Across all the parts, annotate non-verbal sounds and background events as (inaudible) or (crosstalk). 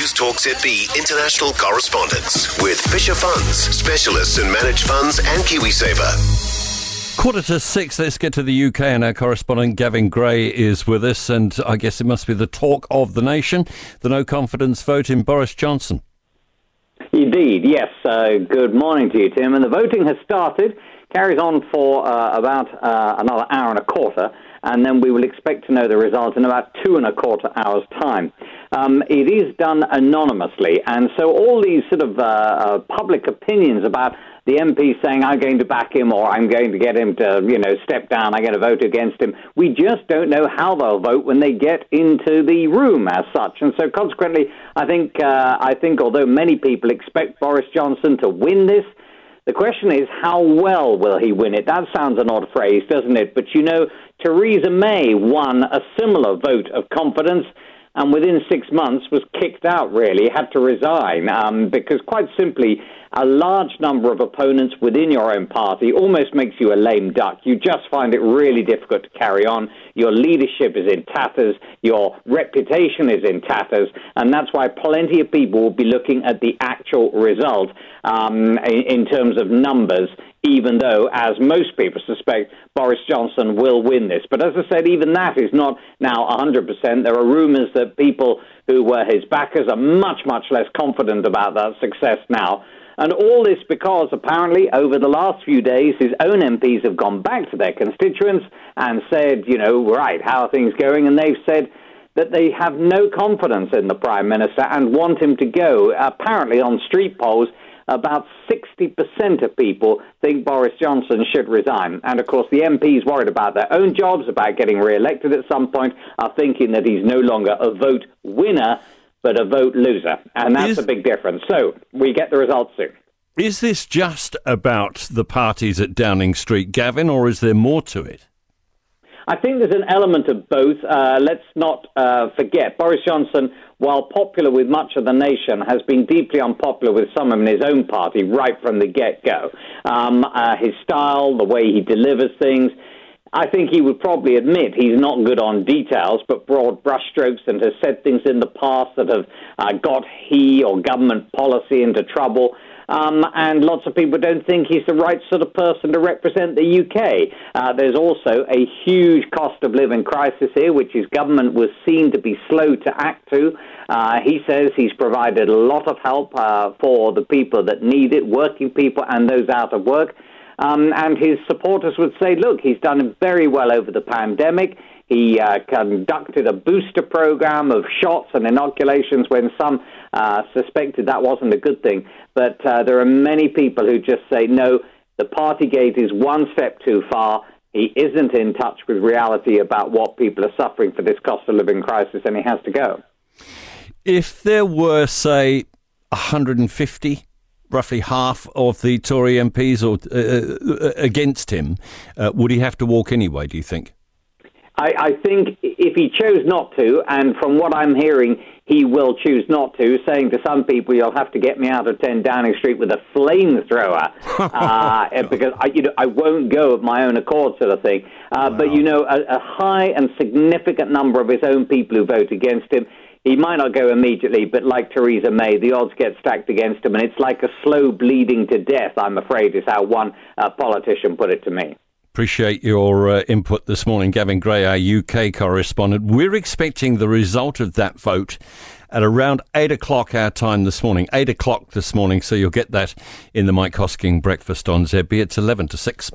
News Talk ZB international correspondence with Fisher Funds, specialists in managed funds and KiwiSaver. Quarter to six, let's get to the UK, and our correspondent Gavin Gray is with us. And I guess it must be the talk of the nation the no confidence vote in Boris Johnson. Indeed, yes. Uh, good morning to you, Tim. And the voting has started, carries on for uh, about uh, another hour and a quarter and then we will expect to know the results in about two and a quarter hours' time. Um, it is done anonymously, and so all these sort of uh, uh, public opinions about the MP saying, I'm going to back him or I'm going to get him to, you know, step down, I'm going to vote against him. We just don't know how they'll vote when they get into the room as such. And so consequently, I think, uh, I think although many people expect Boris Johnson to win this, the question is, how well will he win it? That sounds an odd phrase, doesn't it? But you know, Theresa May won a similar vote of confidence and within six months was kicked out, really, had to resign um, because, quite simply, a large number of opponents within your own party almost makes you a lame duck. You just find it really difficult to carry on. Your leadership is in tatters, your reputation is in tatters, and that's why plenty of people will be looking at the actual result um, in, in terms of numbers even though, as most people suspect, Boris Johnson will win this. But as I said, even that is not now 100%. There are rumours that people who were his backers are much, much less confident about that success now. And all this because apparently over the last few days, his own MPs have gone back to their constituents and said, you know, right, how are things going? And they've said, that they have no confidence in the Prime Minister and want him to go. Apparently, on street polls, about 60% of people think Boris Johnson should resign. And of course, the MPs worried about their own jobs, about getting re elected at some point, are thinking that he's no longer a vote winner, but a vote loser. And that's Is... a big difference. So we get the results soon. Is this just about the parties at Downing Street, Gavin, or is there more to it? I think there's an element of both. Uh, let's not uh, forget Boris Johnson, while popular with much of the nation, has been deeply unpopular with some in his own party right from the get go. Um, uh, his style, the way he delivers things. I think he would probably admit he's not good on details, but broad brushstrokes and has said things in the past that have uh, got he or government policy into trouble. Um, and lots of people don't think he's the right sort of person to represent the UK. Uh, there's also a huge cost of living crisis here, which his government was seen to be slow to act to. Uh, he says he's provided a lot of help uh, for the people that need it, working people and those out of work. Um, and his supporters would say, look, he's done very well over the pandemic. He uh, conducted a booster program of shots and inoculations when some uh, suspected that wasn't a good thing. But uh, there are many people who just say, no, the Partygate is one step too far. He isn't in touch with reality about what people are suffering for this cost of living crisis, and he has to go. If there were, say, 150 roughly half of the Tory MPs or uh, uh, against him, uh, would he have to walk anyway? Do you think? I, I, think if he chose not to, and from what I'm hearing, he will choose not to, saying to some people, "You'll have to get me out of 10 Downing Street with a flamethrower," (laughs) uh, because I, you know, I won't go of my own accord, sort of thing. Uh, wow. But you know, a, a high and significant number of his own people who vote against him he might not go immediately, but like Theresa May, the odds get stacked against him, and it's like a slow bleeding to death, I'm afraid, is how one uh, politician put it to me. Appreciate your uh, input this morning, Gavin Gray, our UK correspondent. We're expecting the result of that vote at around 8 o'clock our time this morning. 8 o'clock this morning, so you'll get that in the Mike Hosking breakfast on ZB. It's 11 to 6.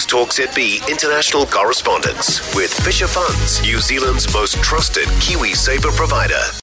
News Talk ZB international correspondence with Fisher Funds, New Zealand's most trusted KiwiSaver provider.